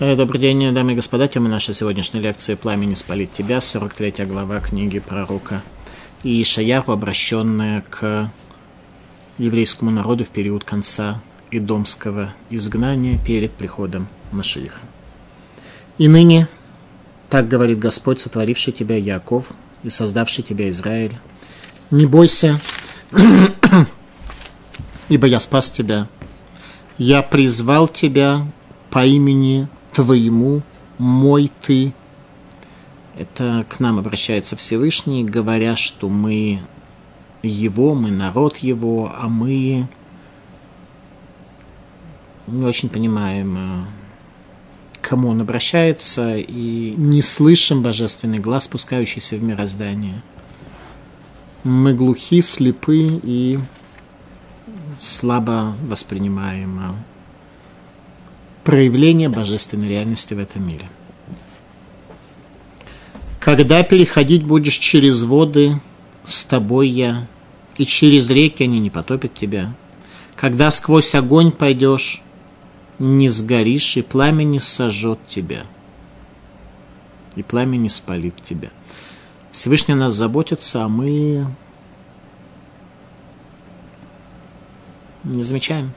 Э, добрый день, дамы и господа. Тема нашей сегодняшней лекции «Пламени спалит тебя», 43 глава книги пророка Ишаяху, обращенная к еврейскому народу в период конца идомского изгнания перед приходом Машииха. «И ныне, так говорит Господь, сотворивший тебя Яков и создавший тебя Израиль, не бойся, ибо я спас тебя, я призвал тебя по имени твоему, мой ты. Это к нам обращается Всевышний, говоря, что мы его, мы народ его, а мы не очень понимаем, э, к кому он обращается, и не слышим божественный глаз, спускающийся в мироздание. Мы глухи, слепы и слабо воспринимаем проявление божественной реальности в этом мире. Когда переходить будешь через воды, с тобой я, и через реки они не потопят тебя. Когда сквозь огонь пойдешь, не сгоришь, и пламя не сожжет тебя. И пламя не спалит тебя. Всевышний нас заботится, а мы не замечаем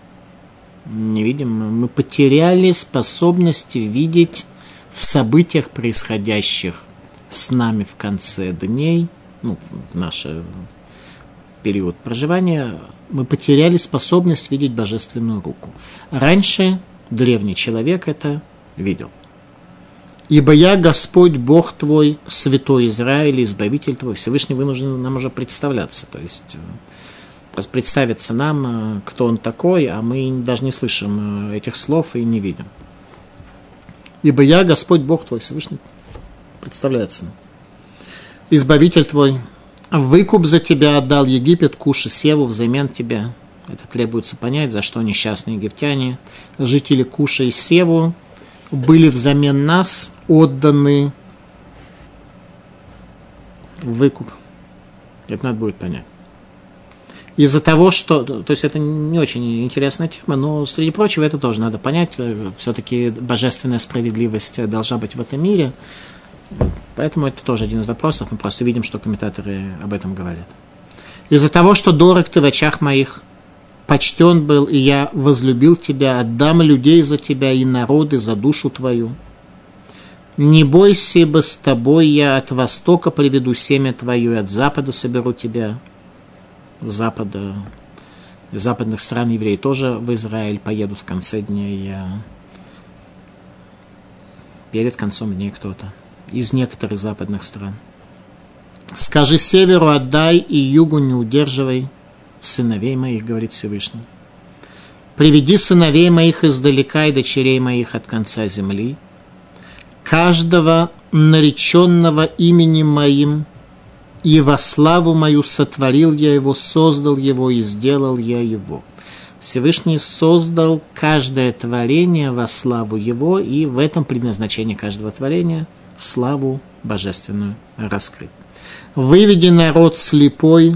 не видим, мы потеряли способность видеть в событиях, происходящих с нами в конце дней, ну, в наш период проживания, мы потеряли способность видеть божественную руку. Раньше древний человек это видел. «Ибо я Господь Бог твой, святой Израиль, избавитель твой». Всевышний вынужден нам уже представляться. То есть представиться нам, э, кто он такой, а мы даже не слышим э, этих слов и не видим. Ибо я, Господь Бог твой, Всевышний, представляется нам. Избавитель твой, выкуп за тебя отдал Египет, Куши, Севу взамен тебя. Это требуется понять, за что несчастные египтяне, жители Куша и Севу, были взамен нас отданы выкуп. Это надо будет понять из-за того, что... То есть это не очень интересная тема, но, среди прочего, это тоже надо понять. Все-таки божественная справедливость должна быть в этом мире. Поэтому это тоже один из вопросов. Мы просто видим, что комментаторы об этом говорят. Из-за того, что дорог ты в очах моих, почтен был, и я возлюбил тебя, отдам людей за тебя и народы за душу твою. Не бойся, ибо с тобой я от востока приведу семя твое, и от запада соберу тебя запада, западных стран евреи тоже в Израиль поедут в конце дней, перед концом дней кто-то из некоторых западных стран. Скажи северу отдай и югу не удерживай сыновей моих, говорит Всевышний. Приведи сыновей моих издалека и дочерей моих от конца земли. Каждого нареченного именем моим – и во славу мою сотворил я его, создал его и сделал я его. Всевышний создал каждое творение во славу его, и в этом предназначение каждого творения – славу божественную раскрыть. Выведи народ слепой,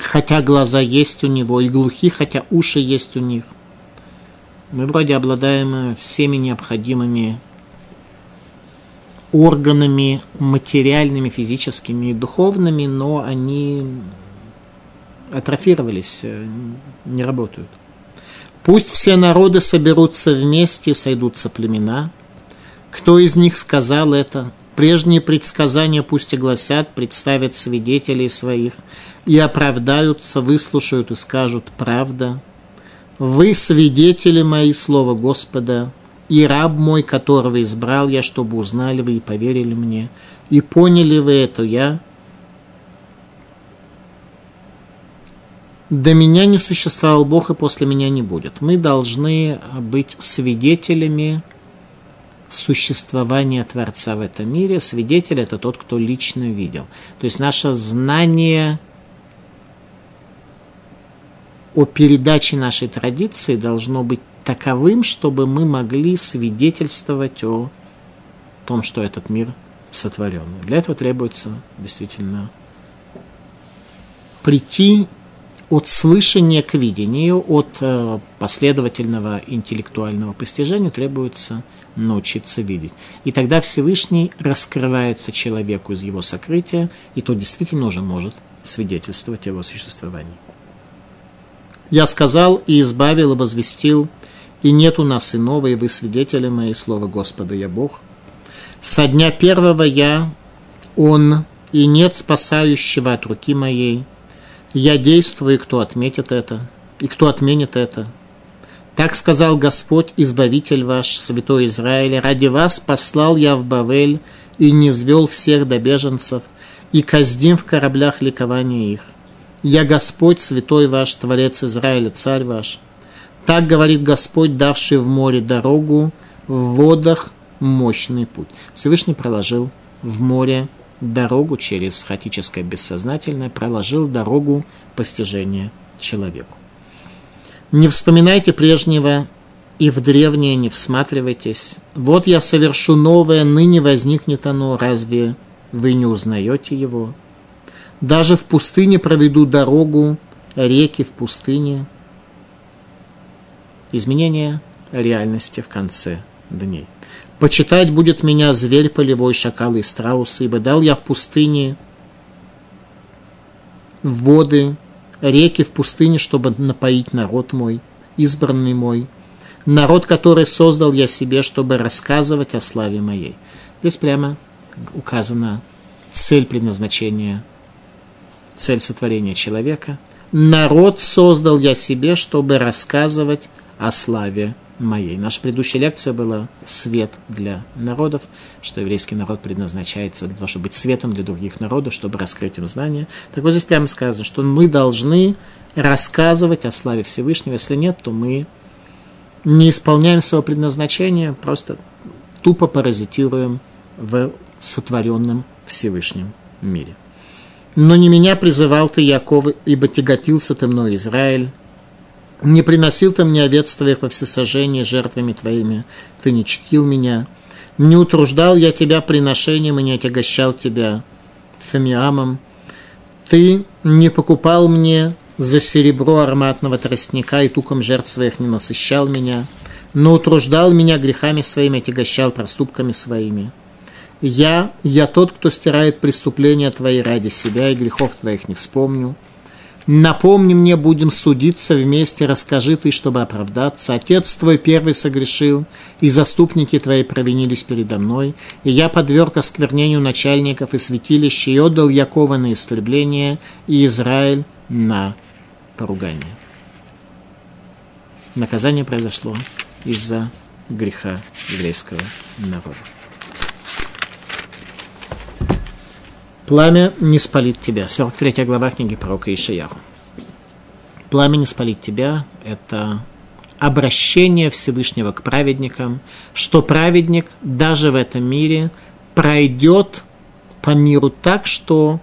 хотя глаза есть у него, и глухи, хотя уши есть у них. Мы вроде обладаем всеми необходимыми органами материальными, физическими и духовными, но они атрофировались, э, не работают. Пусть все народы соберутся вместе, сойдутся племена. Кто из них сказал это? Прежние предсказания пусть и гласят, представят свидетелей своих и оправдаются, выслушают и скажут «правда». Вы свидетели мои слова Господа, и раб мой, которого избрал я, чтобы узнали вы и поверили мне, и поняли вы это я. До меня не существовал Бог, и после меня не будет. Мы должны быть свидетелями существования Творца в этом мире. Свидетель – это тот, кто лично видел. То есть наше знание о передаче нашей традиции должно быть таковым, чтобы мы могли свидетельствовать о том, что этот мир сотворен. Для этого требуется действительно прийти от слышания к видению, от э, последовательного интеллектуального постижения требуется научиться видеть. И тогда Всевышний раскрывается человеку из его сокрытия, и то действительно уже может свидетельствовать о его существовании. Я сказал и избавил и возвестил, и нет у нас иного, и вы свидетели мои, слова Господа, я Бог. Со дня первого я, Он, и нет спасающего от руки моей. Я действую, и кто отметит это, и кто отменит это – так сказал Господь, Избавитель ваш, Святой Израиля, ради вас послал я в Бавель и не звел всех до беженцев, и каздим в кораблях ликования их. Я Господь, Святой ваш, Творец Израиля, Царь ваш. Так говорит Господь, давший в море дорогу, в водах мощный путь. Всевышний проложил в море дорогу через хаотическое бессознательное, проложил дорогу постижения человеку. Не вспоминайте прежнего, и в древнее не всматривайтесь. Вот я совершу новое, ныне возникнет оно, разве вы не узнаете его? Даже в пустыне проведу дорогу, реки в пустыне. Изменение реальности в конце дней. Почитать будет меня зверь полевой, шакалы и страусы, ибо дал я в пустыне воды реки в пустыне, чтобы напоить народ мой, избранный мой, народ, который создал я себе, чтобы рассказывать о славе моей. Здесь прямо указана цель предназначения, цель сотворения человека. Народ создал я себе, чтобы рассказывать о славе моей. Наша предыдущая лекция была «Свет для народов», что еврейский народ предназначается для того, чтобы быть светом для других народов, чтобы раскрыть им знания. Так вот здесь прямо сказано, что мы должны рассказывать о славе Всевышнего. Если нет, то мы не исполняем своего предназначения, просто тупо паразитируем в сотворенном Всевышнем мире. Но не меня призывал ты, Яков, ибо тяготился ты мной, Израиль, не приносил ты мне овец твоих во всесожжение жертвами твоими, ты не чтил меня. Не утруждал я тебя приношением и не отягощал тебя фамиамом. Ты не покупал мне за серебро ароматного тростника и туком жертв своих не насыщал меня, но утруждал меня грехами своими, отягощал проступками своими. Я, я тот, кто стирает преступления твои ради себя, и грехов твоих не вспомню. Напомни мне, будем судиться вместе, расскажи ты, чтобы оправдаться. Отец твой первый согрешил, и заступники твои провинились передо мной, и я подверг осквернению начальников и святилища, и отдал Якова на истребление, и Израиль на поругание. Наказание произошло из-за греха еврейского народа. Пламя не спалит тебя. 43 глава книги пророка Ишаяху. Пламя не спалит тебя – это обращение Всевышнего к праведникам, что праведник даже в этом мире пройдет по миру так, что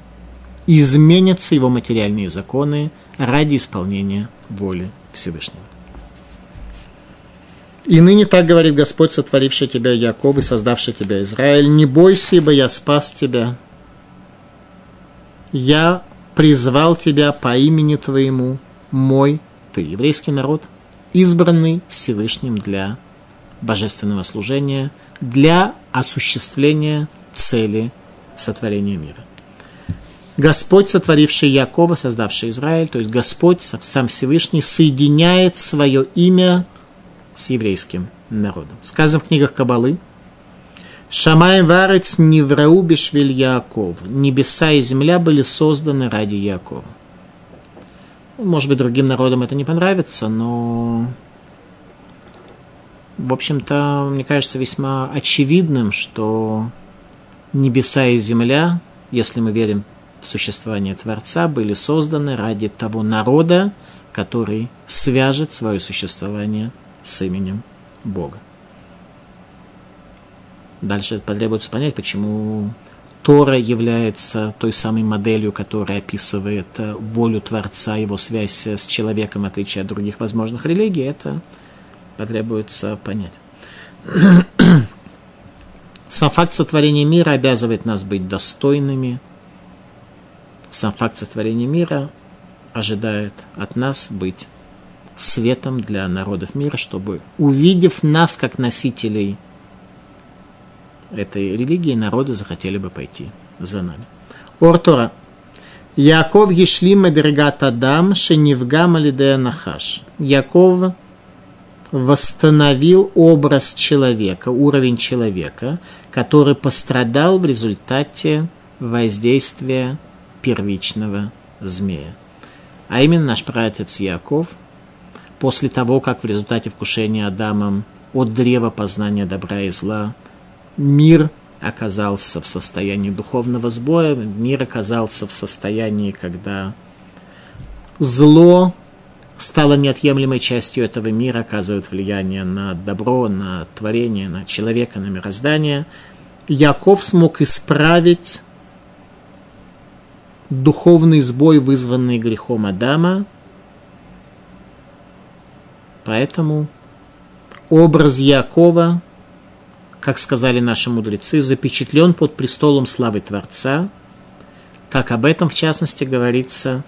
изменятся его материальные законы ради исполнения воли Всевышнего. И ныне так говорит Господь, сотворивший тебя Яков и создавший тебя Израиль, не бойся, ибо я спас тебя, я призвал тебя по имени твоему, мой ты, еврейский народ, избранный Всевышним для божественного служения, для осуществления цели сотворения мира. Господь, сотворивший Якова, создавший Израиль, то есть Господь, сам Всевышний, соединяет свое имя с еврейским народом. Сказано в книгах Кабалы – Шамай варец неврау бешвиль Яков. Небеса и земля были созданы ради Якова. Может быть, другим народам это не понравится, но, в общем-то, мне кажется весьма очевидным, что небеса и земля, если мы верим в существование Творца, были созданы ради того народа, который свяжет свое существование с именем Бога. Дальше потребуется понять, почему Тора является той самой моделью, которая описывает э, волю Творца, его связь с человеком, в отличие от других возможных религий, это потребуется понять. Сам факт сотворения мира обязывает нас быть достойными. Сам факт сотворения мира ожидает от нас быть светом для народов мира, чтобы, увидев нас как носителей этой религии, народы захотели бы пойти за нами. Ортора. Яков Ешлим Медригат Адам Шенивгам Алидея Нахаш. Яков восстановил образ человека, уровень человека, который пострадал в результате воздействия первичного змея. А именно наш праотец Яков, после того, как в результате вкушения Адамом от древа познания добра и зла мир оказался в состоянии духовного сбоя, мир оказался в состоянии, когда зло стало неотъемлемой частью этого мира, оказывает влияние на добро, на творение, на человека, на мироздание. Яков смог исправить духовный сбой, вызванный грехом Адама. Поэтому образ Якова, как сказали наши мудрецы, запечатлен под престолом славы Творца, как об этом, в частности, говорится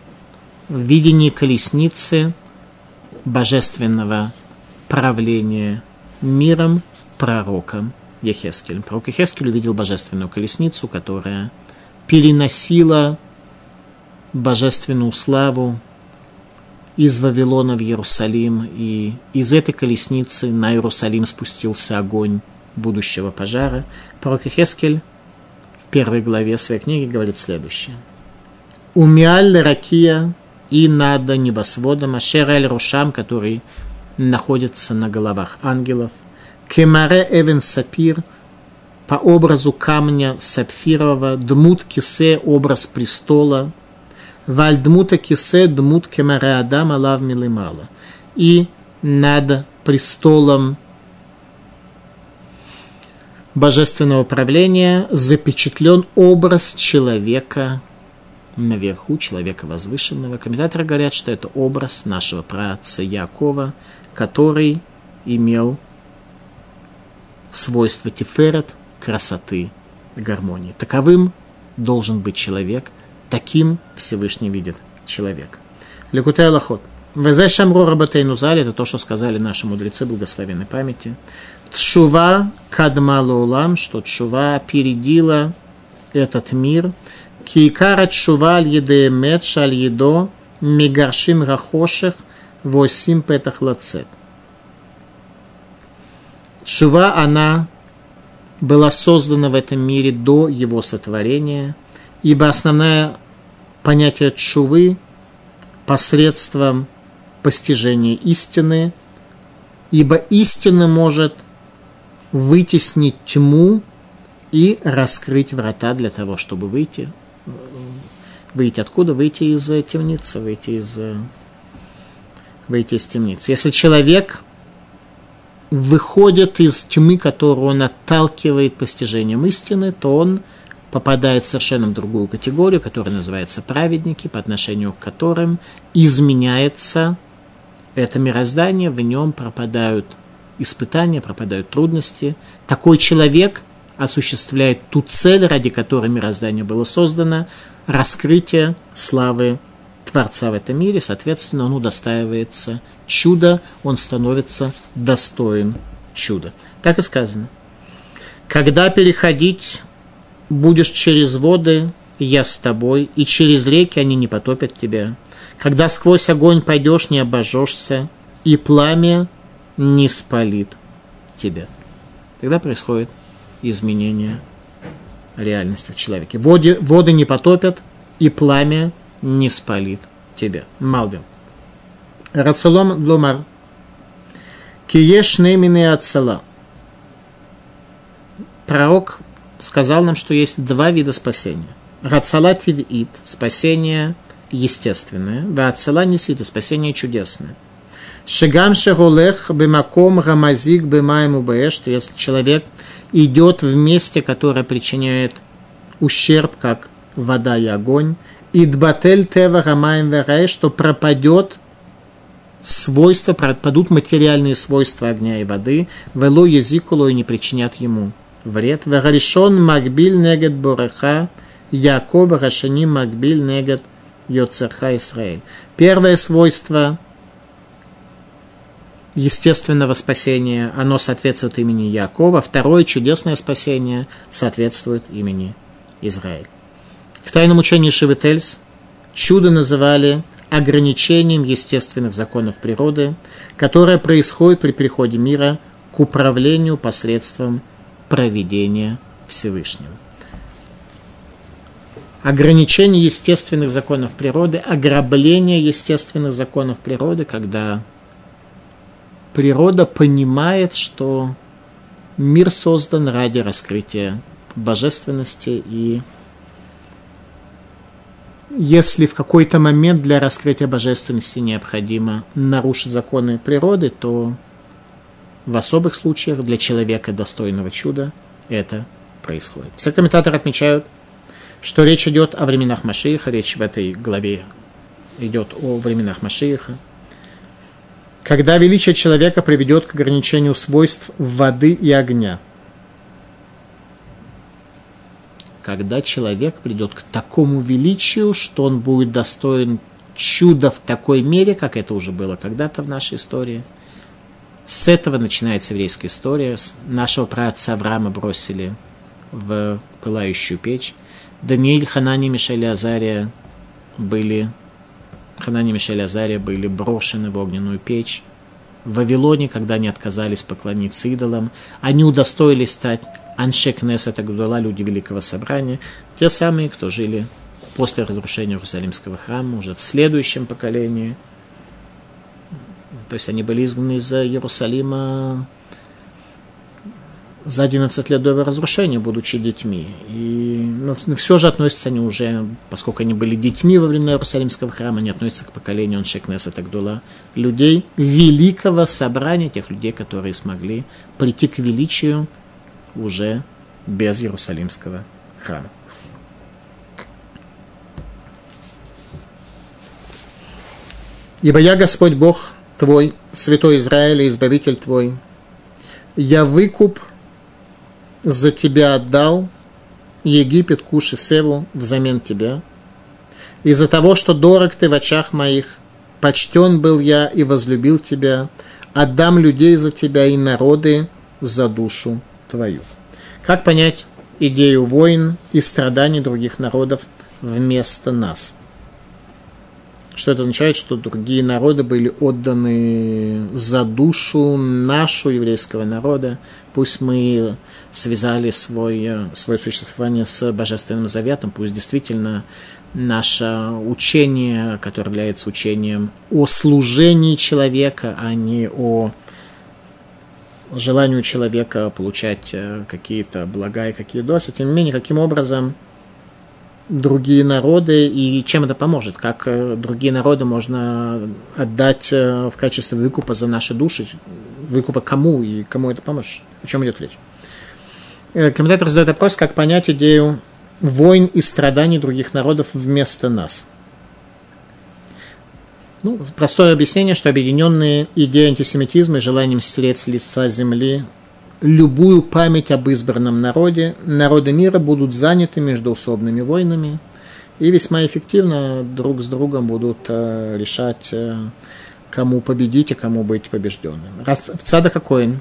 в видении колесницы божественного правления миром пророком Ехескелем. Пророк Ехескель увидел божественную колесницу, которая переносила божественную славу из Вавилона в Иерусалим, и из этой колесницы на Иерусалим спустился огонь будущего пожара. Пророк Хескель в первой главе своей книги говорит следующее. «Умиаль ракия и над небосводом, ашер эль рушам, который находится на головах ангелов, кемаре эвен сапир, по образу камня сапфирового, дмут кисе, образ престола, валь дмута кисе, дмут кемаре адам, алав милимала. И над престолом божественного правления запечатлен образ человека наверху, человека возвышенного. Комментаторы говорят, что это образ нашего праотца Якова, который имел свойство тиферет, красоты, гармонии. Таковым должен быть человек, таким Всевышний видит человек. Лекутай Лохот. Везе Шамру Рабатейну Зали, это то, что сказали наши мудрецы благословенной памяти. Тшува кадмала улам, что Тшува опередила этот мир. Кикара Тшува аль еде мет шаль едо мигаршим рахоших восим петах лацет. Тшува, она была создана в этом мире до его сотворения, ибо основное понятие чувы посредством постижения истины, ибо истина может вытеснить тьму и раскрыть врата для того, чтобы выйти. Выйти откуда? Выйти из темницы, выйти из, выйти из темницы. Если человек выходит из тьмы, которую он отталкивает постижением истины, то он попадает в совершенно другую категорию, которая называется праведники, по отношению к которым изменяется это мироздание, в нем пропадают испытания, пропадают трудности. Такой человек осуществляет ту цель, ради которой мироздание было создано, раскрытие славы Творца в этом мире, соответственно, он удостаивается чуда, он становится достоин чуда. Так и сказано. Когда переходить будешь через воды, я с тобой, и через реки они не потопят тебя. Когда сквозь огонь пойдешь, не обожжешься, и пламя не спалит тебя. Тогда происходит изменение реальности в человеке. Воды, воды не потопят, и пламя не спалит тебя. Малдим. Рацелом Ломар. Киеш немины отцела. Пророк сказал нам, что есть два вида спасения. Рацала тивит – спасение естественное, вацала несита – спасение чудесное. Шигам шагулех бемаком рамазик бемаему бе, что если человек идет в месте, которое причиняет ущерб, как вода и огонь, идбатель тева рамаем верай, что пропадет свойства, пропадут материальные свойства огня и воды, вело язикулу и не причинят ему вред. Вегаришон макбиль негет бореха, Яков Рашани макбиль негет Йоцерха Исраэль. Первое свойство естественного спасения, оно соответствует имени Якова. Второе чудесное спасение соответствует имени Израиль. В тайном учении Шевительс чудо называли ограничением естественных законов природы, которое происходит при переходе мира к управлению посредством проведения Всевышнего. Ограничение естественных законов природы, ограбление естественных законов природы, когда природа понимает, что мир создан ради раскрытия божественности и если в какой-то момент для раскрытия божественности необходимо нарушить законы природы, то в особых случаях для человека достойного чуда это происходит. Все комментаторы отмечают, что речь идет о временах Машииха, речь в этой главе идет о временах Машииха, когда величие человека приведет к ограничению свойств воды и огня – когда человек придет к такому величию, что он будет достоин чуда в такой мере, как это уже было когда-то в нашей истории. С этого начинается еврейская история. Нашего праотца Авраама бросили в пылающую печь. Даниэль, Ханани, Мишель и Азария были Ханани, Мишель и Азария были брошены в огненную печь. В Вавилоне, когда они отказались поклониться идолам, они удостоились стать Аншек это Гдула, люди Великого Собрания, те самые, кто жили после разрушения Иерусалимского храма, уже в следующем поколении. То есть они были изгнаны из Иерусалима за 11 лет до его разрушения, будучи детьми. И, но все же относятся они уже, поскольку они были детьми во времена Иерусалимского храма, они относятся к поколению Аншекнеса Тагдула, людей великого собрания, тех людей, которые смогли прийти к величию уже без Иерусалимского храма. Ибо я Господь Бог твой, святой Израиля, избавитель твой. Я выкуп за тебя отдал Египет, Куш и Севу взамен тебя. Из-за того, что дорог ты в очах моих, почтен был я и возлюбил тебя, отдам людей за тебя и народы за душу твою. Как понять идею войн и страданий других народов вместо нас? Что это означает, что другие народы были отданы за душу нашу еврейского народа. Пусть мы связали свое, свое существование с Божественным Заветом, пусть действительно наше учение, которое является учением о служении человека, а не о желанию человека получать э, какие-то блага и какие досы. Тем не менее, каким образом другие народы и чем это поможет, как э, другие народы можно отдать э, в качестве выкупа за наши души, выкупа кому и кому это поможет, о чем идет речь. Комментатор задает вопрос, как понять идею войн и страданий других народов вместо нас – ну, простое объяснение, что объединенные идеей антисемитизма и желанием стереть с лица земли любую память об избранном народе, народы мира будут заняты междуусобными войнами и весьма эффективно друг с другом будут э, решать, э, кому победить и кому быть побежденным. Раз в Цада Коэн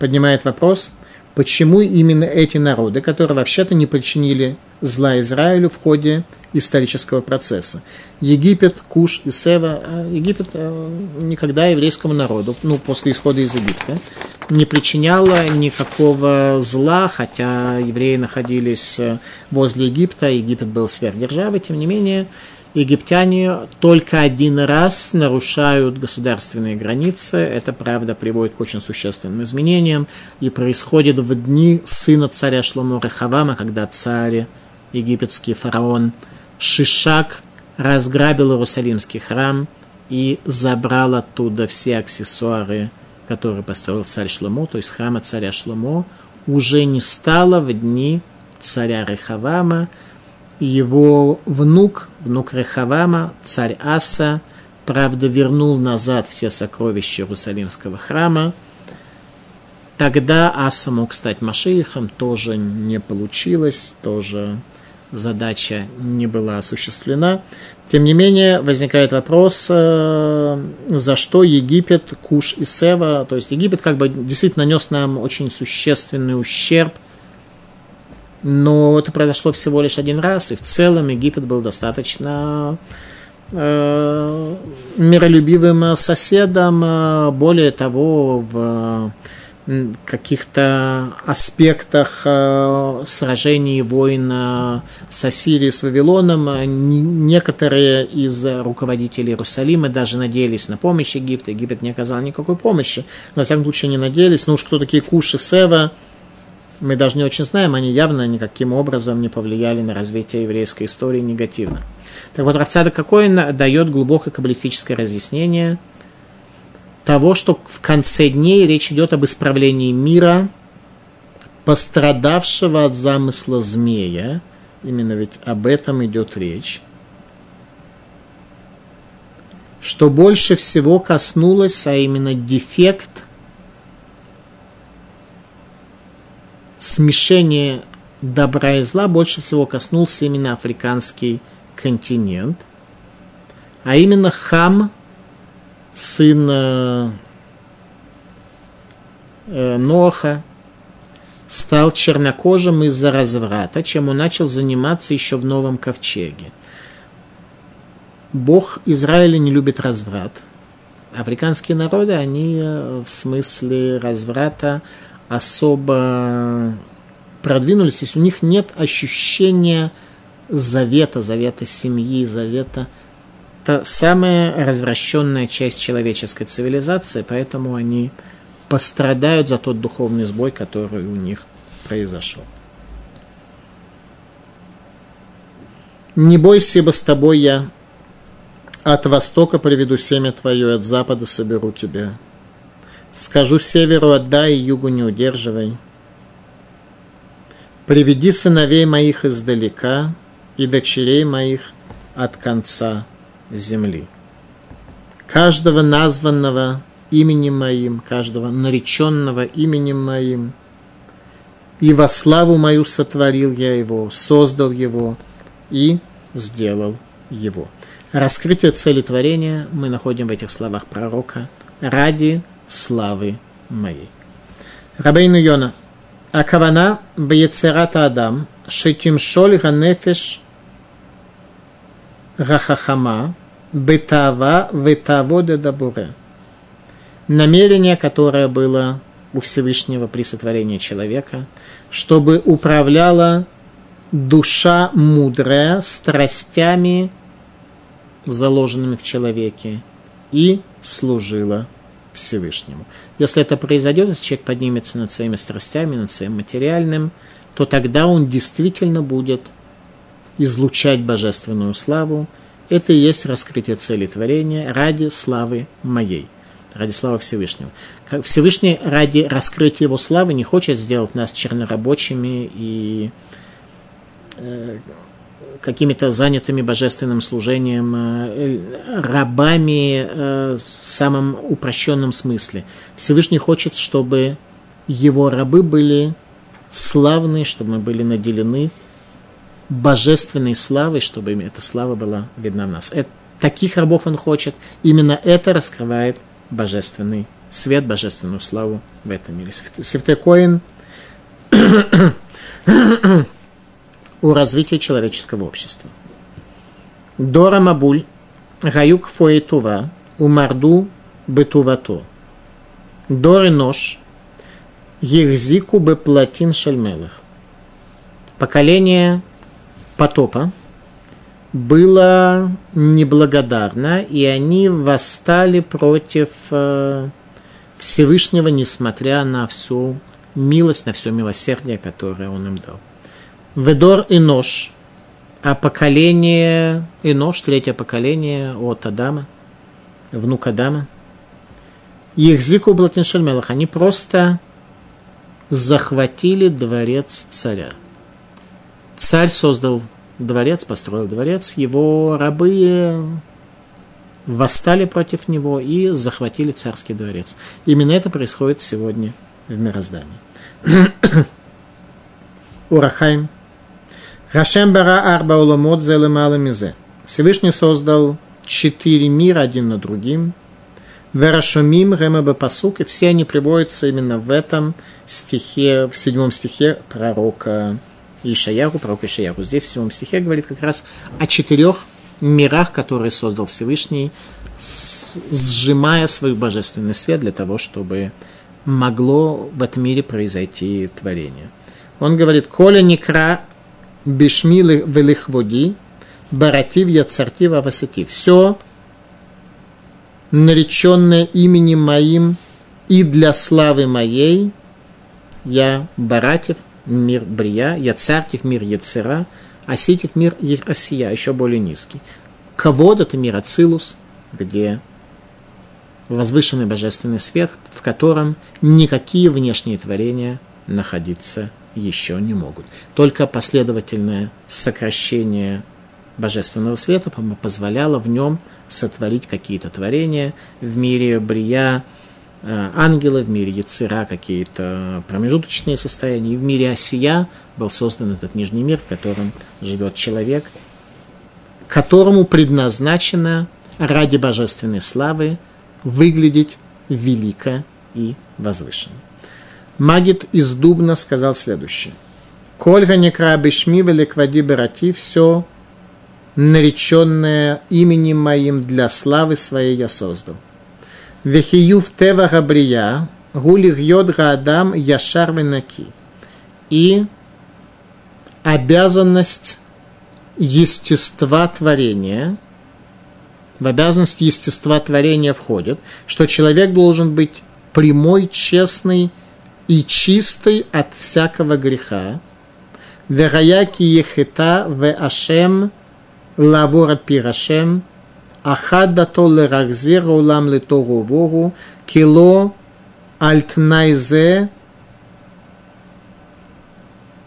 поднимает вопрос, почему именно эти народы, которые вообще-то не причинили зла Израилю в ходе исторического процесса. Египет, Куш и Сева. А Египет э, никогда еврейскому народу, ну, после исхода из Египта, не причиняла никакого зла, хотя евреи находились э, возле Египта, Египет был сверхдержавой, тем не менее, египтяне только один раз нарушают государственные границы. Это, правда, приводит к очень существенным изменениям и происходит в дни сына царя Шломо Рехавама, когда царь египетский фараон Шишак разграбил Иерусалимский храм и забрал оттуда все аксессуары, которые построил царь Шломо, то есть храма царя Шломо, уже не стало в дни царя Рехавама. Его внук, внук Рехавама, царь Аса, правда, вернул назад все сокровища Иерусалимского храма. Тогда Аса мог стать Машиихом, тоже не получилось, тоже задача не была осуществлена. Тем не менее, возникает вопрос, э, за что Египет, Куш и Сева, то есть Египет как бы действительно нанес нам очень существенный ущерб, но это произошло всего лишь один раз, и в целом Египет был достаточно э, миролюбивым соседом, более того, в каких-то аспектах э, сражений войн с Ассирией, с Вавилоном, э, некоторые из руководителей Иерусалима даже надеялись на помощь Египта. Египет не оказал никакой помощи, но, во всяком случае, не надеялись. Ну уж кто такие Куш и Сева, мы даже не очень знаем, они явно никаким образом не повлияли на развитие еврейской истории негативно. Так вот, Рафцада какой дает глубокое каббалистическое разъяснение – того, что в конце дней речь идет об исправлении мира, пострадавшего от замысла змея. Именно ведь об этом идет речь. Что больше всего коснулось, а именно дефект смешения добра и зла, больше всего коснулся именно африканский континент, а именно хам – сын э, Ноха, стал чернокожим из-за разврата, чем он начал заниматься еще в новом ковчеге. Бог Израиля не любит разврат. Африканские народы, они э, в смысле разврата особо продвинулись, если у них нет ощущения завета, завета семьи, завета это самая развращенная часть человеческой цивилизации, поэтому они пострадают за тот духовный сбой, который у них произошел. Не бойся, ибо с тобой я от востока приведу семя твое, от запада соберу тебя. Скажу северу отдай, югу не удерживай. Приведи сыновей моих издалека и дочерей моих от конца земли. Каждого названного именем моим, каждого нареченного именем моим, и во славу мою сотворил я его, создал его и сделал его. Раскрытие цели творения мы находим в этих словах пророка ради славы моей. Рабейну Йона. Акавана бьецерата Адам, шетим шоль ганефеш рахахама, бетава ветавода дабуре. Намерение, которое было у Всевышнего при сотворении человека, чтобы управляла душа мудрая страстями, заложенными в человеке, и служила Всевышнему. Если это произойдет, если человек поднимется над своими страстями, над своим материальным, то тогда он действительно будет излучать божественную славу, это и есть раскрытие цели творения ради славы моей, ради славы Всевышнего. Всевышний ради раскрытия его славы не хочет сделать нас чернорабочими и э, какими-то занятыми божественным служением, э, рабами э, в самом упрощенном смысле. Всевышний хочет, чтобы его рабы были славны, чтобы мы были наделены божественной славой, чтобы эта слава была видна в нас. Это, таких рабов он хочет. Именно это раскрывает божественный свет, божественную славу в этом мире. Святой Коин у развития человеческого общества. Дора Мабуль, Гаюк Фоетува, Умарду Бетувато. Дори Нож, Ехзику Беплатин Шельмелах. Поколение потопа было неблагодарно, и они восстали против э, Всевышнего, несмотря на всю милость, на все милосердие, которое он им дал. Ведор и нож, а поколение и нож, третье поколение от Адама, внук Адама, Ехзику Блатиншельмелах, они просто захватили дворец царя. Царь создал дворец, построил дворец, его рабы восстали против него и захватили царский дворец. Именно это происходит сегодня в мироздании. Урахайм. Рашем бара арба уламот зелемала мизе. Всевышний создал четыре мира один на другим. Верашумим ремеба пасук, и все они приводятся именно в этом стихе, в седьмом стихе пророка Ишаяру, пророка Ишаяру. Здесь в седьмом стихе говорит как раз о четырех мирах, которые создал Всевышний, сжимая свой божественный свет для того, чтобы могло в этом мире произойти творение. Он говорит, «Коля некра бишми велихводи, баратив яцарти вавасати». Все, нареченное именем моим и для славы моей, я баратив, мир брия, я цартив, мир яцера, аситив, мир осия, еще более низкий. Кавод – это мир Ацилус, где возвышенный божественный свет, в котором никакие внешние творения находиться еще не могут. Только последовательное сокращение божественного света позволяло в нем сотворить какие-то творения в мире Брия, ангелы, в мире Яцера какие-то промежуточные состояния, и в мире Осия был создан этот нижний мир, в котором живет человек, которому предназначено ради божественной славы выглядеть велико и возвышенно. Магит из Дубна сказал следующее. Кольга некра бешми великвади берати, все нареченное именем моим для славы своей я создал. Вехиюв тева габрия, гулих йод адам яшар венаки. И обязанность естества творения, в обязанность естества творения входит, что человек должен быть прямой, честный и чистый от всякого греха. Вераяки ехета в ашем лавора пирашем, ахаддато лерахзир улам летору вору, кило альтнайзе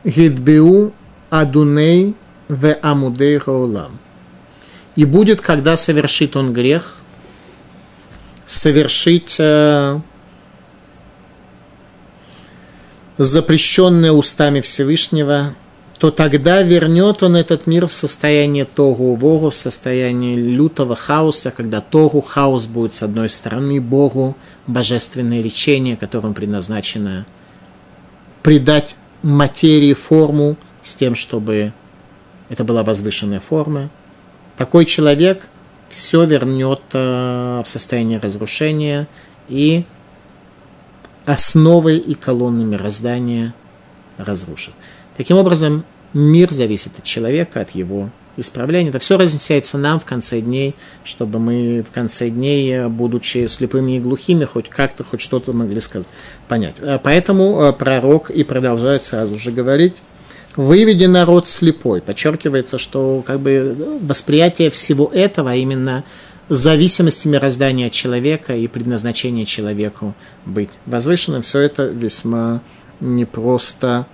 гидбеу адуней в амудей гаулам. И будет, когда совершит он грех, совершить э, запрещенное устами Всевышнего, то тогда вернет он этот мир в состояние Тогу Вору, в состояние лютого хаоса, когда Тогу хаос будет с одной стороны, Богу божественное лечение, которым предназначено придать материи форму с тем, чтобы это была возвышенная форма. Такой человек все вернет э, в состояние разрушения и основы и колонны мироздания разрушит. Таким образом, мир зависит от человека, от его исправления. Это все разъясняется нам в конце дней, чтобы мы в конце дней, будучи слепыми и глухими, хоть как-то, хоть что-то могли сказать, понять. Э, поэтому э, пророк и продолжает сразу же говорить, выведи народ слепой. Подчеркивается, что как бы восприятие всего этого, а именно зависимости мироздания человека и предназначения человеку быть возвышенным, все это весьма непросто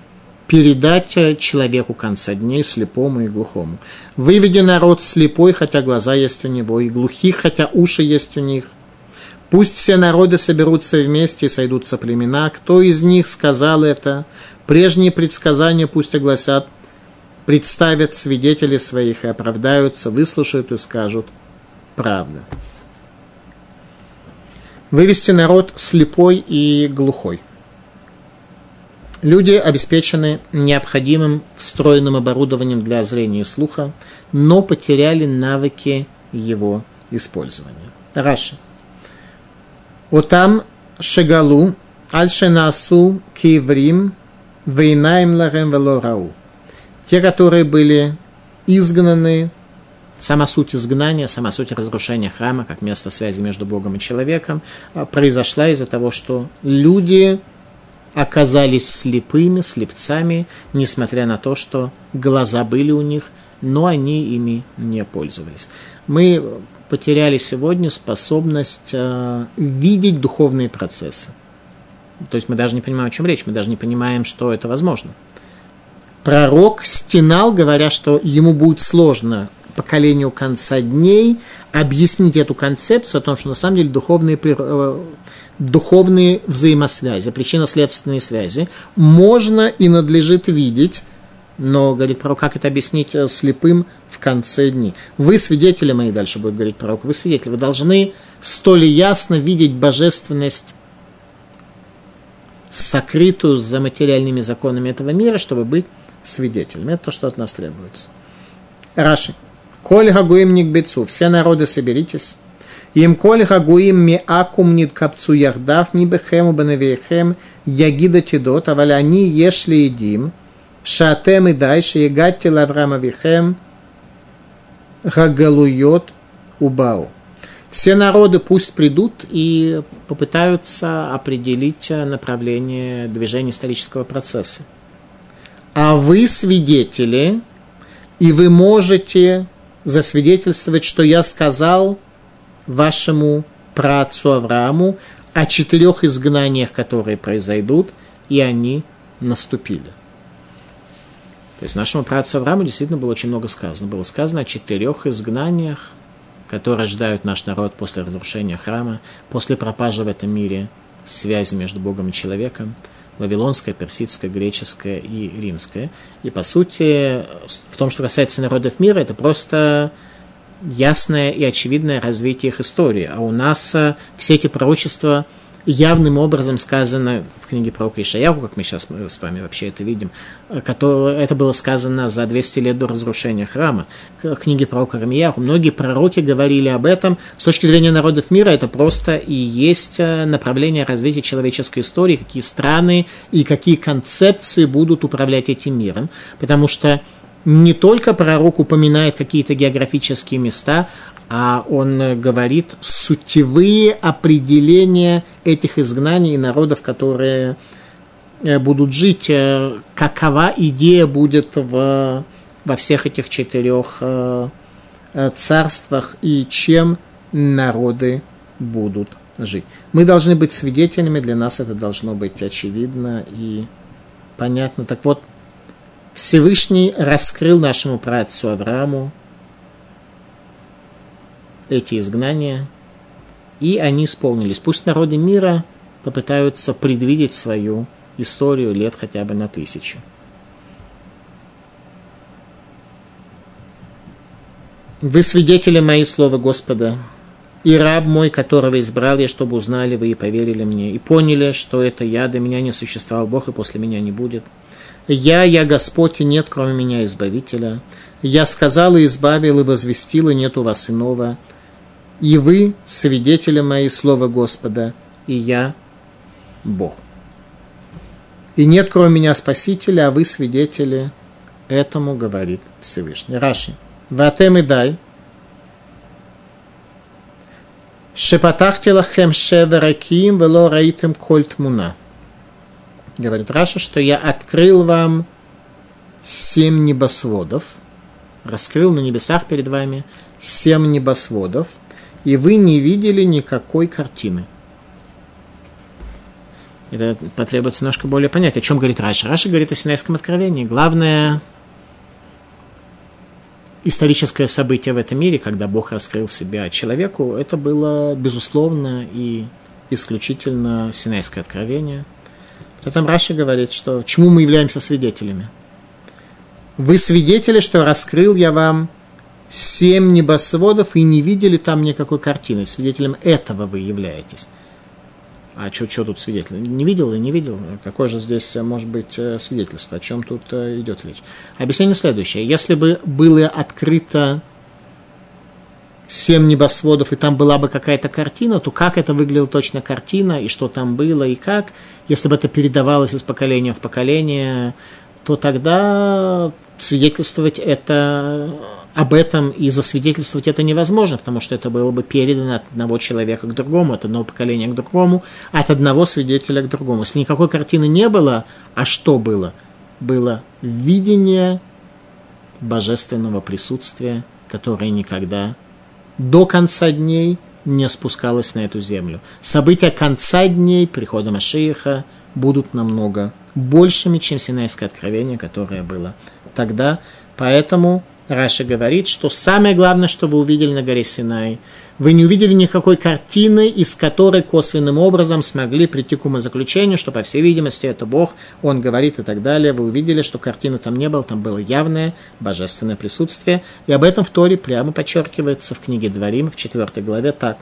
передать человеку конца дней, слепому и глухому. Выведи народ слепой, хотя глаза есть у него, и глухих, хотя уши есть у них – Пусть все народы соберутся вместе и сойдутся племена. Кто из них сказал это? Прежние предсказания пусть огласят, представят свидетели своих и оправдаются, выслушают и скажут правда. Вывести народ слепой и глухой. Люди обеспечены необходимым встроенным оборудованием для зрения и слуха, но потеряли навыки его использования. Раши. Отам шегалу альшенасу киврим вейнаим ларем велорау. Те, которые были изгнаны, сама суть изгнания, сама суть разрушения храма, как место связи между Богом и человеком, а, произошла из-за того, что люди оказались слепыми, слепцами, несмотря на то, что глаза были у них, но они ими не пользовались. Мы потеряли сегодня способность э, видеть духовные процессы. То есть мы даже не понимаем, о чем речь, мы даже не понимаем, что это возможно. Пророк стенал, говоря, что ему будет сложно поколению конца дней объяснить эту концепцию о том, что на самом деле духовные, э, духовные взаимосвязи, причинно-следственные связи можно и надлежит видеть Но, говорит пророк, как это объяснить э, слепым в конце дней? Вы свидетели мои, дальше будет говорить пророк, вы свидетели, вы должны столь ясно видеть божественность сокрытую за материальными законами этого мира, чтобы быть свидетелем. Это то, что от нас требуется. Раши. Коль хагуим никбецу. Все народы соберитесь. Им коль хагуим ми акум нит капцу яхдав ни бехему бенавейхем ягида тидот, а они ешли едим. Шатем и дальше ягатти лаврама вихем хагалуйот убау. Все народы пусть придут и попытаются определить направление движения исторического процесса. А вы свидетели, и вы можете засвидетельствовать, что я сказал вашему працу Аврааму о четырех изгнаниях, которые произойдут, и они наступили. То есть нашему працу Аврааму действительно было очень много сказано. Было сказано о четырех изгнаниях, которые ждают наш народ после разрушения храма, после пропажи в этом мире связи между Богом и человеком, вавилонская, персидская, греческая и римская. И по сути, в том, что касается народов мира, это просто ясное и очевидное развитие их истории. А у нас э, все эти пророчества – явным образом сказано в книге пророка Ишаяху, как мы сейчас с вами вообще это видим, которое, это было сказано за 200 лет до разрушения храма, в книге пророка Рамияху. Многие пророки говорили об этом. С точки зрения народов мира это просто и есть э, направление развития человеческой истории, какие страны и какие концепции будут управлять этим миром. Потому что не только пророк упоминает какие-то географические места, а он говорит сутевые определения этих изгнаний и народов, которые э, будут жить, э, какова идея будет в, во всех этих четырех э, царствах и чем народы будут жить. Мы должны быть свидетелями, для нас это должно быть очевидно и понятно. Так вот, Всевышний раскрыл нашему працу Аврааму эти изгнания, и они исполнились. Пусть народы мира попытаются предвидеть свою историю лет хотя бы на тысячу. Вы свидетели мои слова Господа, и раб мой, которого избрал я, чтобы узнали вы и поверили мне, и поняли, что это я, до меня не существовал Бог, и после меня не будет. Я, я Господь, и нет кроме меня избавителя. Я сказал и избавил, и возвестил, и нет у вас иного и вы свидетели мои слова Господа, и я Бог. И нет кроме меня Спасителя, а вы свидетели этому, говорит Всевышний. Раши. Ватем и дай. Шепатахти лахем шевераким вело раитем коль тмуна. Говорит Раша, что я открыл вам семь небосводов, раскрыл на небесах перед вами семь небосводов – и вы не видели никакой картины. Это потребуется немножко более понять, о чем говорит Раши. Раши говорит о Синайском откровении. Главное историческое событие в этом мире, когда Бог раскрыл себя человеку, это было, безусловно, и исключительно Синайское откровение. Потом Раши говорит, что чему мы являемся свидетелями. Вы свидетели, что раскрыл я вам семь небосводов и не видели там никакой картины. Свидетелем этого вы являетесь. А что тут свидетель? Не видел и не видел? Какое же здесь э, может быть э, свидетельство? О чем тут э, идет речь? Объяснение следующее. Если бы было открыто семь небосводов, и там была бы какая-то картина, то как это выглядела точно картина, и что там было, и как, если бы это передавалось из поколения в поколение, то тогда свидетельствовать это об этом и засвидетельствовать это невозможно, потому что это было бы передано от одного человека к другому, от одного поколения к другому, от одного свидетеля к другому. Если никакой картины не было, а что было? Было видение божественного присутствия, которое никогда до конца дней не спускалось на эту землю. События конца дней, прихода Машииха, будут намного большими, чем Синайское откровение, которое было тогда. Поэтому Раша говорит, что самое главное, что вы увидели на горе Синай, Вы не увидели никакой картины, из которой косвенным образом смогли прийти к умозаключению, что, по всей видимости, это Бог, Он говорит и так далее. Вы увидели, что картины там не было, там было явное божественное присутствие. И об этом в Торе прямо подчеркивается в книге Дворим, в 4 главе так.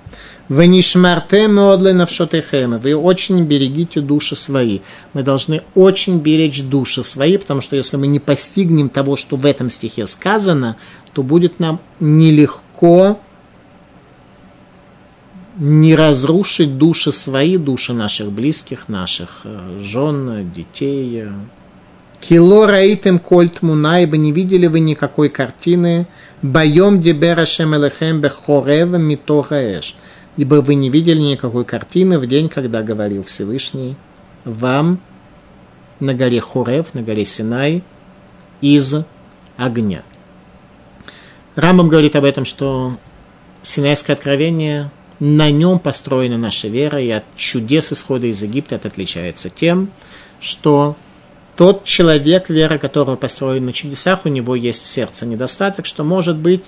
«Вы не шмарте Вы очень берегите души свои. Мы должны очень беречь души свои, потому что если мы не постигнем того, что в этом стихе сказано, то будет нам нелегко не разрушить души свои, души наших близких, наших э, жен, детей. Кило раитем кольт муна, ибо не видели вы никакой картины. Боем деберашем элехем бехорев митораэш. Ибо вы не видели никакой картины в день, когда говорил Всевышний вам на горе Хорев, на горе Синай, из огня. Рамбам говорит об этом, что Синайское откровение на нем построена наша вера, и от чудес исхода из Египта это отличается тем, что тот человек, вера которого построена на чудесах, у него есть в сердце недостаток, что, может быть,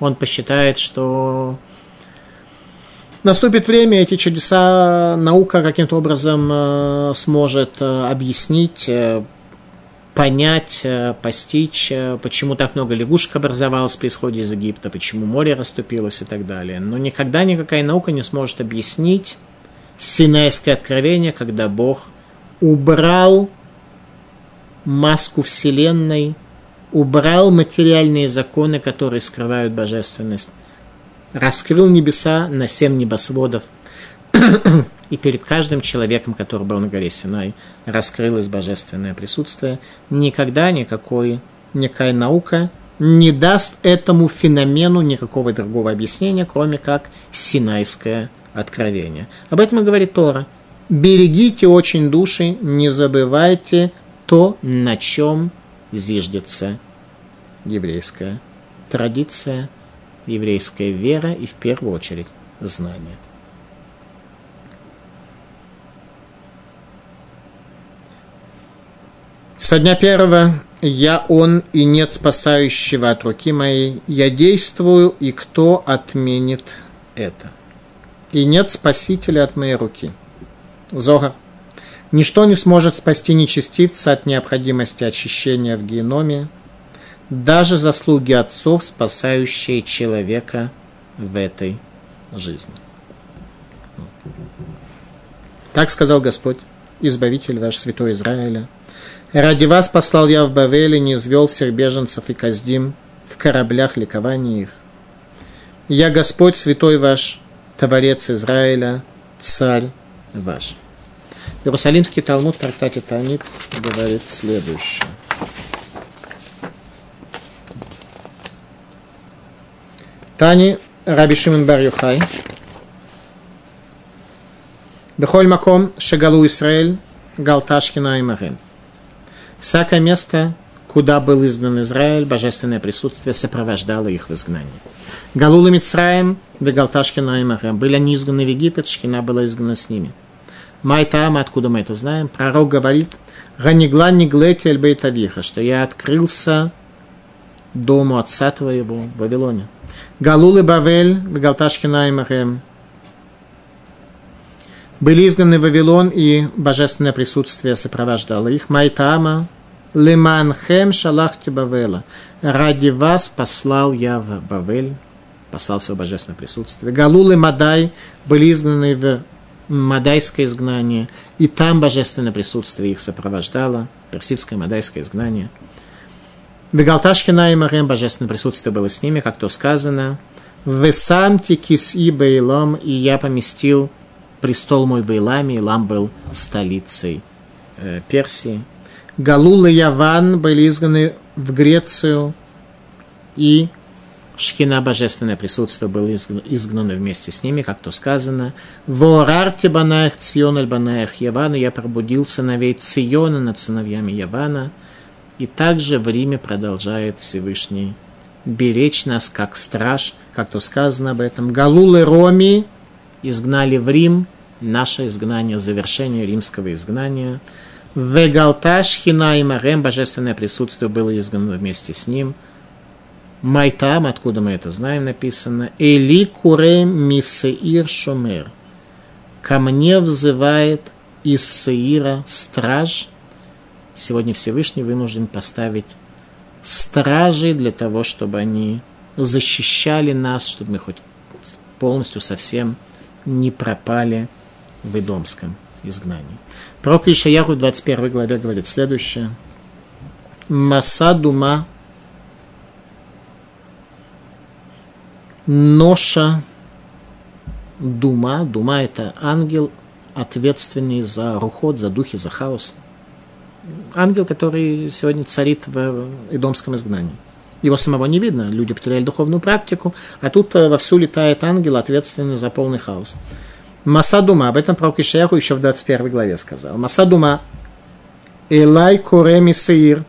он посчитает, что наступит время, эти чудеса наука каким-то образом э, сможет э, объяснить, э, понять, э, постичь, э, почему так много лягушек образовалось при исходе из Египта, почему море расступилось и так далее. Но никогда никакая наука не сможет объяснить Синайское откровение, когда Бог убрал маску Вселенной, убрал материальные законы, которые скрывают божественность, раскрыл небеса на семь небосводов – и перед каждым человеком, который был на горе Синай, раскрылось божественное присутствие. Никогда никакой, никакая наука не даст этому феномену никакого другого объяснения, кроме как синайское откровение. Об этом и говорит Тора. Берегите очень души, не забывайте то, на чем зиждется еврейская традиция, еврейская вера и в первую очередь знание. Со дня первого я он, и нет спасающего от руки моей. Я действую, и кто отменит это? И нет спасителя от моей руки. Зогар. Ничто не сможет спасти нечестивца от необходимости очищения в геноме, даже заслуги отцов, спасающие человека в этой жизни. Так сказал Господь, Избавитель ваш, Святой Израиля – Ради вас послал я в Бавеле, не извел всех беженцев и каздим в кораблях ликования их. Я Господь, святой ваш, Товарец Израиля, царь ваш. Иерусалимский Талмуд в трактате Танит говорит следующее. Тани Раби Шимон Бар Юхай. Бехоль маком шегалу Исраэль галташкина и Марин. Всякое место, куда был изгнан Израиль, божественное присутствие сопровождало их в изгнании. Галула Мицраем, Бегалташкина и Махем. Были они изгнаны в Египет, Шхина была изгнана с ними. Майтама, откуда мы это знаем? Пророк говорит, Ганигла Ниглети Эльбейтавиха, что я открылся дому отца твоего в Вавилоне. Галулы Бавель, Бегалташкина и Махем. Были изгнаны в Вавилон, и божественное присутствие сопровождало их. Майтама, Леманхем шалахти Бавела. Ради вас послал я в Бавель, послал свое божественное присутствие. Галулы Мадай были изгнаны в Мадайское изгнание, и там божественное присутствие их сопровождало, персидское Мадайское изгнание. Вегалташхина и Марем, божественное присутствие было с ними, как то сказано. Весамти кис и бейлом, и я поместил престол мой в Иламе, Илам был столицей э, Персии. Галула и Яван были изгнаны в Грецию, и Шхина, божественное присутствие, было изгнано вместе с ними, как то сказано. «Ворарте банаях Цион аль банаях Явана, я пробудил сыновей Циона над сыновьями Явана». И также в Риме продолжает Всевышний беречь нас, как страж, как то сказано об этом. Галулы Роми изгнали в Рим, наше изгнание, завершение римского изгнания. Вегалташ хина и марем, божественное присутствие было изгнано вместе с ним. Майтам, откуда мы это знаем, написано. Эли куре мисеир шумер. Ко мне взывает из Сеира страж. Сегодня Всевышний вынужден поставить стражей для того, чтобы они защищали нас, чтобы мы хоть полностью совсем не пропали в Идомском изгнании. Пророк Ишаяху в 21 главе говорит следующее. Маса дума ноша дума. Дума – это ангел, ответственный за руход, за духи, за хаос. Ангел, который сегодня царит в идомском изгнании. Его самого не видно, люди потеряли духовную практику, а тут э, вовсю летает ангел, ответственный за полный хаос. Масадума, об этом пророк Ишаяху еще в 21 главе сказал. Масадума, Элай Куреми Сеир,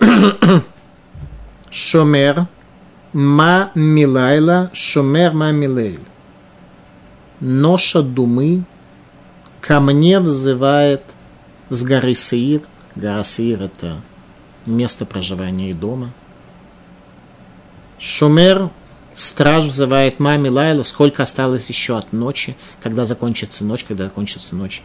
Шомер, Ма Милайла, Шомер Ма Милейль. Ноша Думы ко мне взывает с горы Сеир. Гора Сеир – это место проживания и дома – Шумер, страж взывает маме Лайлу, сколько осталось еще от ночи, когда закончится ночь, когда закончится ночь.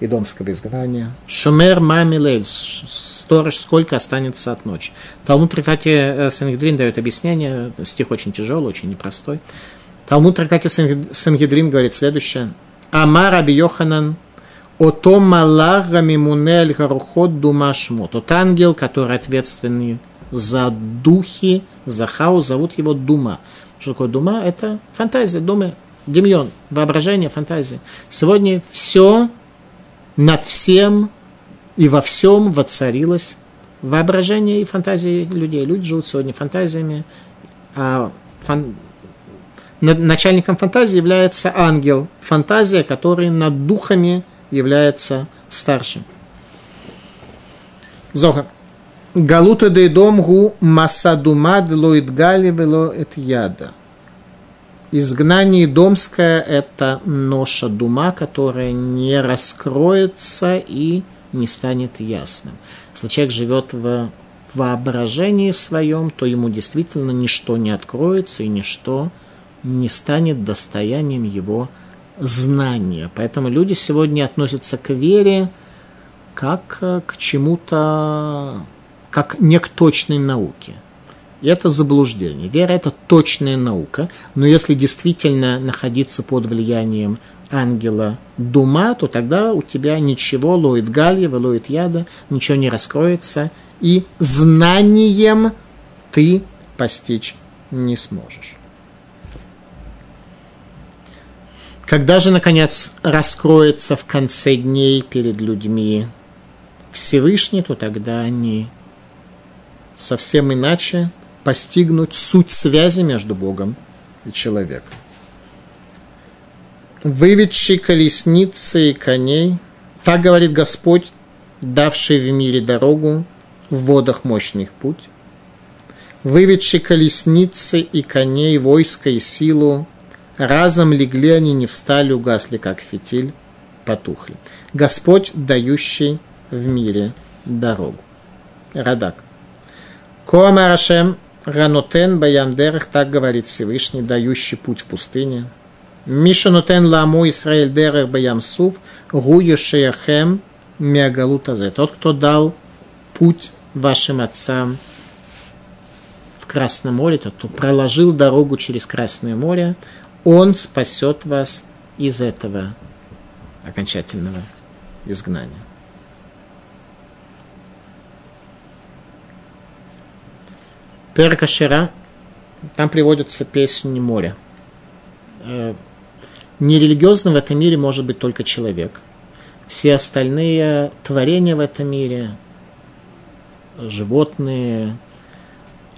Идомского изгнания. Шумер маме Лейль, сторож, сколько останется от ночи. Талмуд Трактате э, Сангедрин дает объяснение, стих очень тяжелый, очень непростой. Талмуд Трактате Сангедрин говорит следующее. Амар Аби Йоханан, Ото Малага Мимунель Гарухот Думашмо. Тот ангел, который ответственный за духи, за хаос, зовут его Дума. Что такое Дума? Это фантазия, Думы, демьон, воображение, фантазия. Сегодня все над всем и во всем воцарилось воображение и фантазии людей. Люди живут сегодня фантазиями, а фан... начальником фантазии является ангел, фантазия, который над духами является старшим. Зохар. Галута дейдом гу масадумад лоид гали вело эт яда. Изгнание домское – это ноша дума, которая не раскроется и не станет ясным. Если человек живет в воображении своем, то ему действительно ничто не откроется и ничто не станет достоянием его знания. Поэтому люди сегодня относятся к вере как к чему-то как не к точной науке. И это заблуждение. Вера – это точная наука, но если действительно находиться под влиянием ангела дума, то тогда у тебя ничего, лоит гальева, лоит яда, ничего не раскроется, и знанием ты постичь не сможешь. Когда же, наконец, раскроется в конце дней перед людьми Всевышний, то тогда они совсем иначе постигнуть суть связи между Богом и человеком. Выведший колесницы и коней, так говорит Господь, давший в мире дорогу, в водах мощных путь, выведший колесницы и коней, войско и силу, разом легли они, не встали, угасли, как фитиль, потухли. Господь, дающий в мире дорогу. Радак – Коамар Ашем Ранотен Баямдерах, так говорит Всевышний, дающий путь в пустыне. Миша нотен ламу Исраэль дерах Баямсув, гую шеяхем мегалутазе. Тот, кто дал путь вашим отцам в Красном море, тот, кто проложил дорогу через Красное море, он спасет вас из этого окончательного изгнания. Перкашера, там приводится песни моря. Э, нерелигиозным в этом мире может быть только человек. Все остальные творения в этом мире, животные,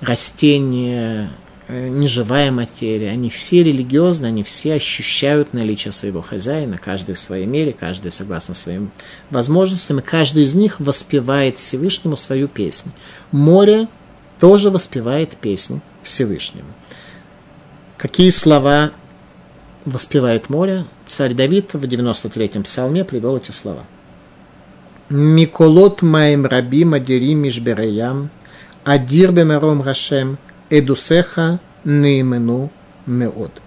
растения, э, неживая материя, они все религиозны, они все ощущают наличие своего хозяина, каждый в своей мере, каждый согласно своим возможностям, и каждый из них воспевает Всевышнему свою песню. Море тоже воспевает песнь Всевышнему. Какие слова воспевает море? Царь Давид в 93-м псалме привел эти слова. Миколот маем раби мадири мишбереям, адир бемером рашем, Эдусеха Неймену Меод.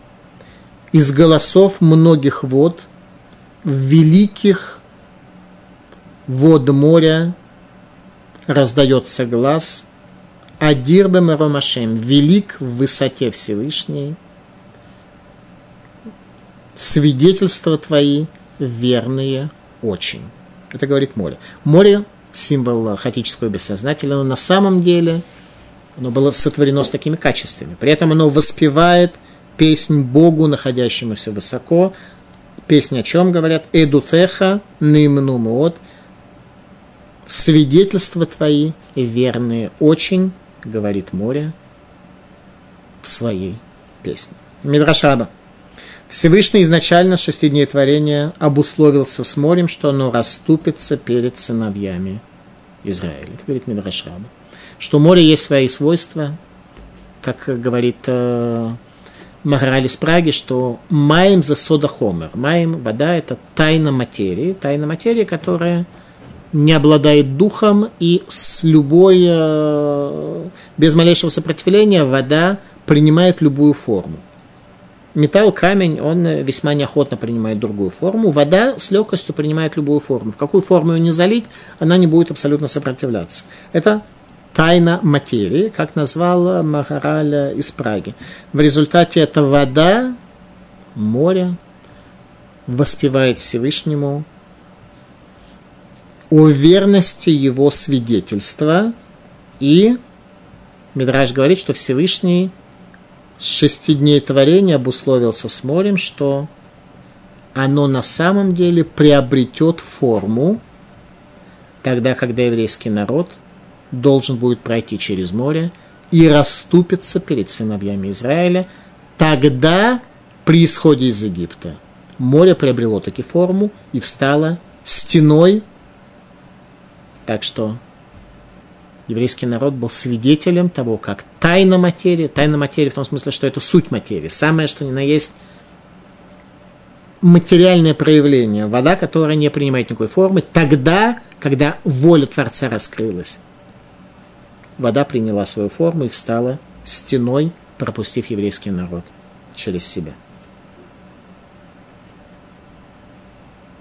Из голосов многих вод, великих вод моря раздается глаз, Адирбем Ромашем, велик в высоте Всевышней, свидетельства твои верные очень. Это говорит море. Море – символ хаотического бессознательного, но на самом деле оно было сотворено с такими качествами. При этом оно воспевает песнь Богу, находящемуся высоко. Песни о чем говорят? Эдутеха нимну муот. Свидетельства твои верные очень, говорит море в своей песне. Мидрашаба. Всевышний изначально шести дней творения обусловился с морем, что оно расступится перед сыновьями Израиля. Это говорит Мидрашаба. Что море есть свои свойства, как говорит э, Магараль Праги, что маем за сода хомер. Маем, вода – это тайна материи. Тайна материи, которая не обладает духом, и с любой, э, без малейшего сопротивления вода принимает любую форму металл, камень, он весьма неохотно принимает другую форму. Вода с легкостью принимает любую форму. В какую форму ее не залить, она не будет абсолютно сопротивляться. Это тайна материи, как назвал Махараль из Праги. В результате эта вода, море, воспевает Всевышнему о верности его свидетельства. И Мидраж говорит, что Всевышний с шести дней творения обусловился с морем, что оно на самом деле приобретет форму тогда, когда еврейский народ должен будет пройти через море и расступиться перед сыновьями Израиля, тогда при исходе из Египта море приобрело таки форму и встало стеной. Так что еврейский народ был свидетелем того, как тайна материи, тайна материи в том смысле, что это суть материи, самое что ни на есть материальное проявление, вода, которая не принимает никакой формы, тогда, когда воля Творца раскрылась, вода приняла свою форму и встала стеной, пропустив еврейский народ через себя.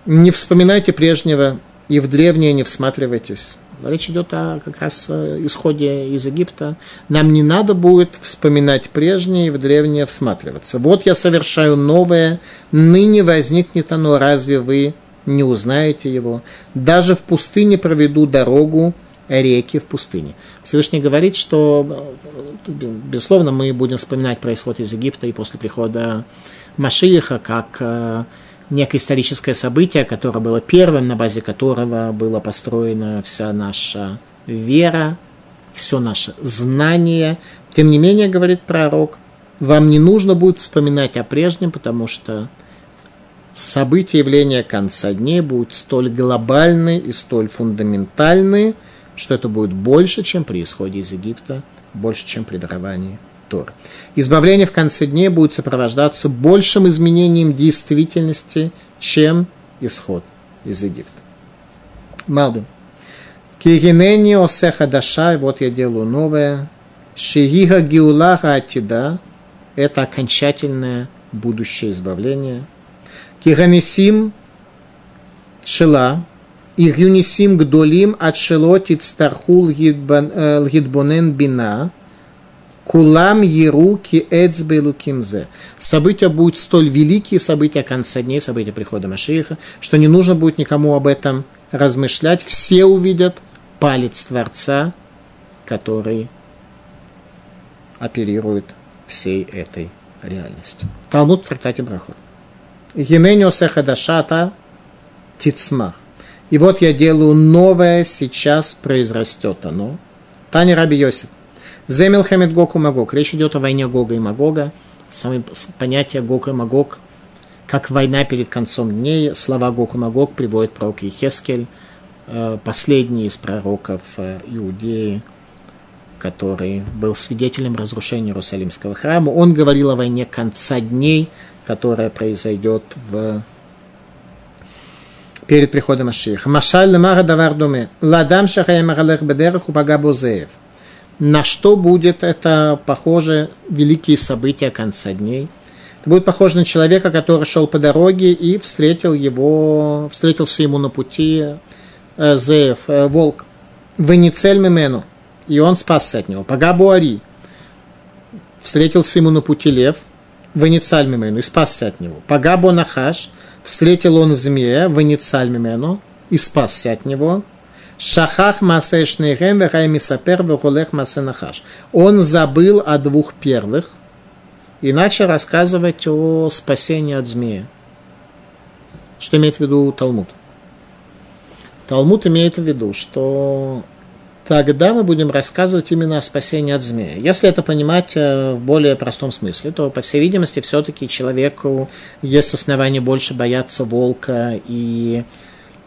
Не вспоминайте прежнего и в древнее не всматривайтесь. Речь идет о как раз исходе из Египта. Нам не надо будет вспоминать прежнее и в древнее всматриваться. Вот я совершаю новое, ныне возникнет оно, разве вы не узнаете его? Даже в пустыне проведу дорогу, реки в пустыне. Всевышний говорит, что, безусловно, мы будем вспоминать про исход из Египта и после прихода Машииха, как э, некое историческое событие, которое было первым, на базе которого была построена вся наша вера, все наше знание. Тем не менее, говорит пророк, вам не нужно будет вспоминать о прежнем, потому что события явления конца дней будут столь глобальны и столь фундаментальны, что это будет больше, чем при исходе из Египта, больше, чем при даровании Тор. Избавление в конце дней будет сопровождаться большим изменением действительности, чем исход из Египта. Малбим. Кигинени осеха даша, вот я делаю новое. Шигига гиулаха атида, это окончательное будущее избавление. Киганисим шела, Ирюнисим гдолим от шелотит стархул лгидбонен бина – Кулам Еруки Эцбелу Кимзе. События будут столь великие, события конца дней, события прихода Машииха, что не нужно будет никому об этом размышлять. Все увидят палец Творца, который оперирует всей этой реальностью. Талмуд в трактате Брахот. Гененио Сехадашата Тицмах. И вот я делаю новое, сейчас произрастет оно. Таня Раби Йосиф. Земел Хамед Гог и Магог. Речь идет о войне Гога и Магога. Самое понятие Гог и Магог, как война перед концом дней. Слова Гог и Магог приводит пророк Ехескель, э, последний из пророков э, Иудеи, который был свидетелем разрушения Иерусалимского храма. Он говорил о войне конца дней, которая произойдет в перед приходом Машиха. Машаль лемара давар думе. Ладам шахаем агалех бедерах упага бозеев. На что будет это похоже великие события конца дней? Это будет похоже на человека, который шел по дороге и встретил его, встретился ему на пути э, Зеев, э, волк. Вы не цель Мимену. И он спасся от него. Пагабуари. Встретился ему на пути лев. Веницаль Мимену. И спасся от него. Пагабо Нахаш. Встретил он змея. Веницаль Мимену. И спасся от него. Шахах Масешнейхем Вехаймисапер Вехулех Масенахаш. Он забыл о двух первых и начал рассказывать о спасении от змея. Что имеет в виду Талмуд? Талмуд имеет в виду, что тогда мы будем рассказывать именно о спасении от змея. Если это понимать э, в более простом смысле, то, по всей видимости, все-таки человеку есть основания больше бояться волка и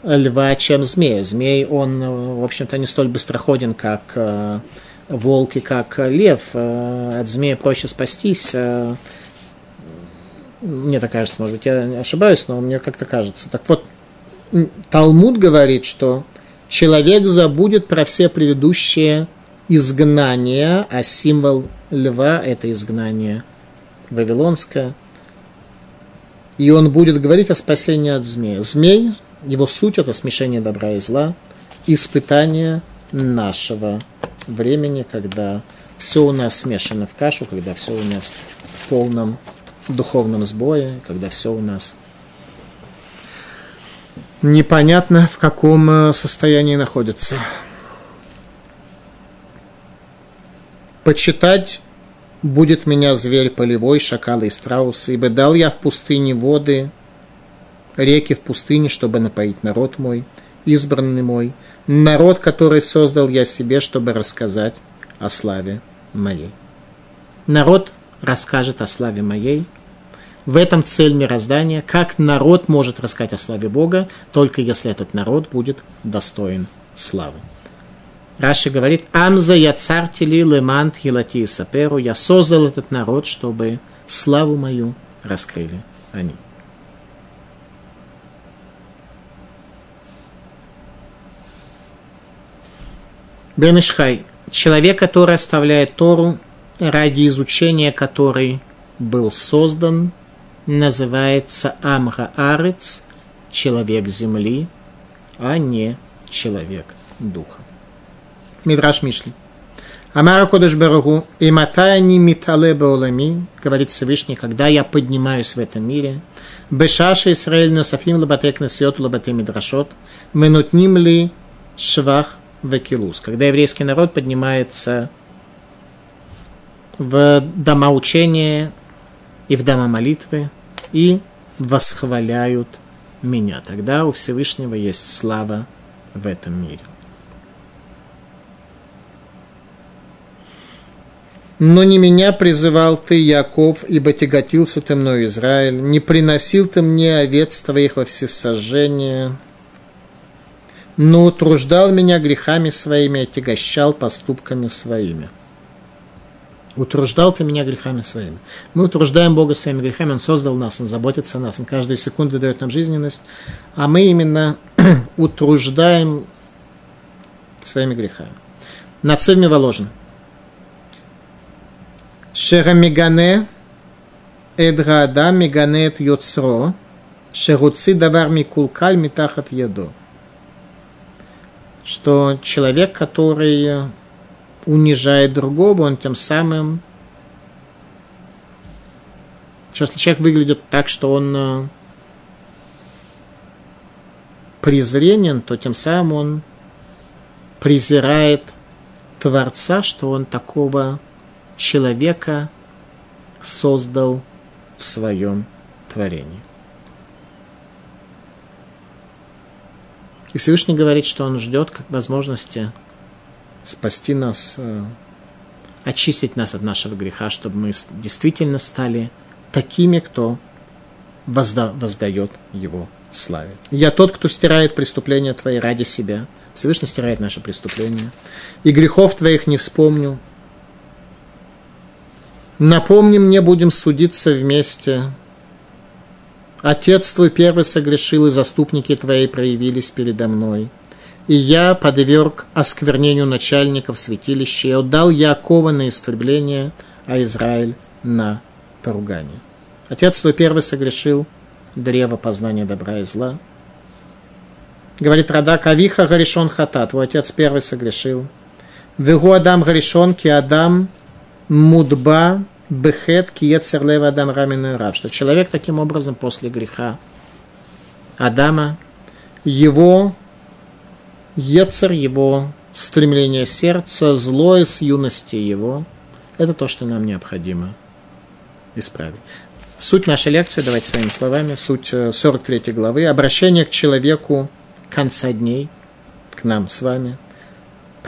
льва, чем змея. Змей, он, в общем-то, не столь быстроходен, как э, волк и как лев. Э, от змея проще спастись. Э, мне так кажется, может быть, я ошибаюсь, но мне как-то кажется. Так вот, Талмуд говорит, что человек забудет про все предыдущие изгнания, а символ льва – это изгнание вавилонское. И он будет говорить о спасении от змея. Змей его суть – это смешение добра и зла, испытание нашего времени, когда все у нас смешано в кашу, когда все у нас в полном духовном сбое, когда все у нас непонятно в каком э, состоянии находится. Почитать будет меня зверь полевой, шакалы и страусы, ибо дал я в пустыне воды, реки в пустыне, чтобы напоить народ мой, избранный мой, народ, который создал я себе, чтобы рассказать о славе моей. Народ расскажет о славе моей. В этом цель мироздания. Как народ может рассказать о славе Бога, только если этот народ будет достоин славы. Раши говорит, «Амза я царь тели лемант елатию саперу». Я создал этот народ, чтобы славу мою раскрыли они. Бенешхай. Человек, который оставляет Тору ради изучения которой был создан, называется Амха Арец, человек земли, а не человек духа. Мидраш Мишли. Амара Кодыш Барагу, и матаяни митале баулами, говорит Всевышний, когда я поднимаюсь в этом мире, бешаша Исраэль носафим лабатек насьет лабате мидрашот, менутним ли швах векилус, когда еврейский народ поднимается в дома учения и в дома молитвы и восхваляют меня. Тогда у Всевышнего есть слава в этом мире. Но не меня призывал ты, Яков, ибо тяготился ты мною, Израиль, не приносил ты мне овец твоих во всесожжение, но утруждал меня грехами своими, отягощал поступками своими. Утруждал ты меня грехами своими. Мы утруждаем Бога своими грехами, Он создал нас, Он заботится о нас, Он каждую секунду дает нам жизненность, а мы именно утруждаем своими грехами. Нацив воложен. Шерамигане эдра адам мигане эт йоцро, шеруци давар микулкаль митахат ядо что человек, который унижает другого, он тем самым... Если человек выглядит так, что он э, презренен, то тем самым он презирает Творца, что он такого человека создал в своем творении. И Всевышний говорит, что Он ждет как возможности спасти нас, э, очистить нас от нашего греха, чтобы мы действительно стали такими, кто возда, воздает Его славе. Я тот, кто стирает преступления Твои ради себя. Всевышний стирает наши преступления. И грехов Твоих не вспомню. Напомни мне, будем судиться вместе. Отец твой первый согрешил, и заступники твои проявились передо мной. и я подверг осквернению начальников святилища, и отдал Якова на истребление, а Израиль на поругание. Отец твой первый согрешил древо познания добра и зла. Говорит Радак, Авиха Гаришон Хата, твой отец первый согрешил. Вегу Адам Гаришон, ки Адам Мудба Бехет Киецерлева Адам Рамин Раб, что человек таким образом после греха Адама, его Ецер, его стремление сердца, злое с юности его, это то, что нам необходимо исправить. Суть нашей лекции, давайте своими словами, суть 43 э, главы, обращение к человеку конца дней, к нам с вами –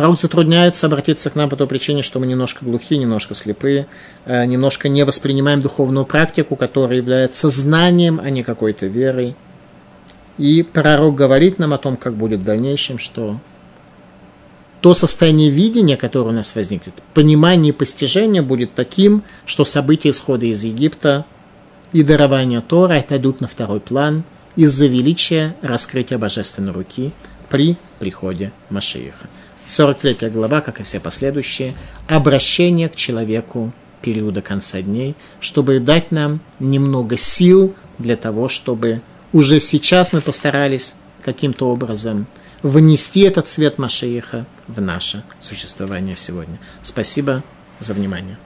Пророк затрудняется обратиться к нам по той причине, что мы немножко глухие, немножко слепые, э, немножко не воспринимаем духовную практику, которая является знанием, а не какой-то верой. И пророк говорит нам о том, как будет в дальнейшем, что то состояние видения, которое у нас возникнет, понимание и постижение будет таким, что события исхода из Египта и дарования Тора отойдут на второй план из-за величия раскрытия божественной руки при приходе Машииха. 43 глава, как и все последующие, обращение к человеку периода конца дней, чтобы дать нам немного сил для того, чтобы уже сейчас мы постарались каким-то образом внести этот свет Машииха в наше существование сегодня. Спасибо за внимание.